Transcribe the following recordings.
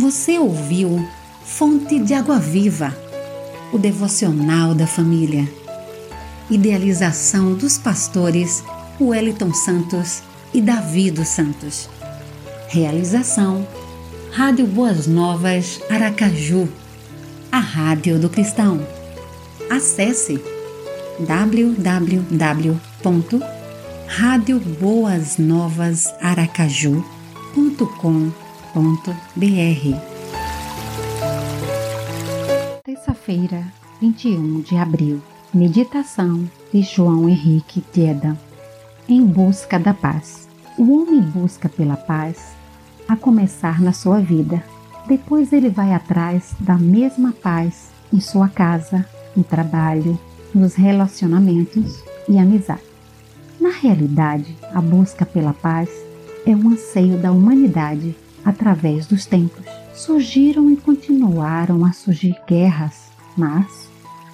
Você ouviu Fonte de Água Viva, o devocional da família. Idealização dos pastores Wellington Santos e Davi dos Santos. Realização Rádio Boas Novas Aracaju, a rádio do cristão. Acesse www.radioboasnovasaracaju.com.br Terça-feira, 21 de abril. Meditação de João Henrique Dieda. Em busca da paz. O homem busca pela paz a começar na sua vida. Depois ele vai atrás da mesma paz em sua casa, no trabalho, nos relacionamentos e amizade. Na realidade, a busca pela paz é um anseio da humanidade através dos tempos. Surgiram e continuaram a surgir guerras, mas,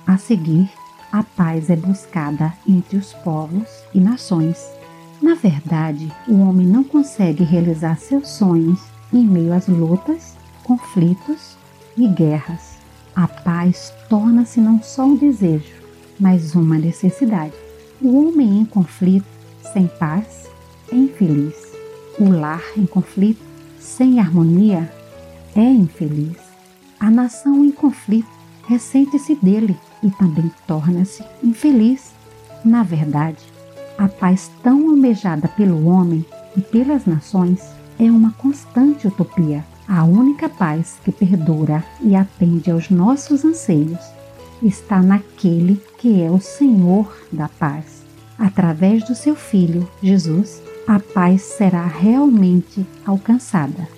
a seguir, a paz é buscada entre os povos e nações. Na verdade, o homem não consegue realizar seus sonhos em meio às lutas, conflitos e guerras. A paz torna-se não só um desejo, mas uma necessidade. O homem em conflito, sem paz, é infeliz. O lar em conflito, sem harmonia, é infeliz. A nação em conflito ressente-se dele e também torna-se infeliz. Na verdade, a paz tão almejada pelo homem e pelas nações é uma constante utopia. A única paz que perdura e atende aos nossos anseios está naquele que é o Senhor da paz. Através do seu Filho, Jesus, a paz será realmente alcançada.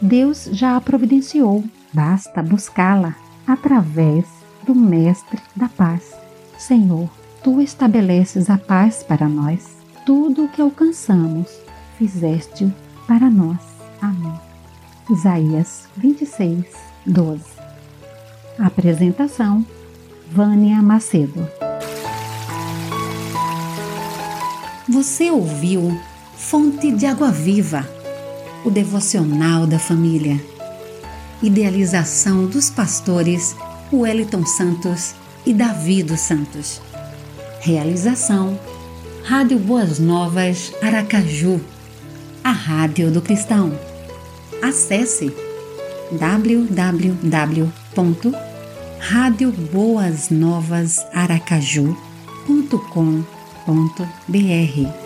Deus já a providenciou, basta buscá-la através do Mestre da Paz. Senhor, tu estabeleces a paz para nós. Tudo o que alcançamos, fizeste para nós. Amém. Isaías 26, 12. Apresentação Vânia Macedo. Você ouviu Fonte de Água Viva, o devocional da família. Idealização dos pastores Wellington Santos e Davi dos Santos. Realização Rádio Boas Novas Aracaju, a rádio do cristão. Acesse www radioboasnovasaracaju.com.br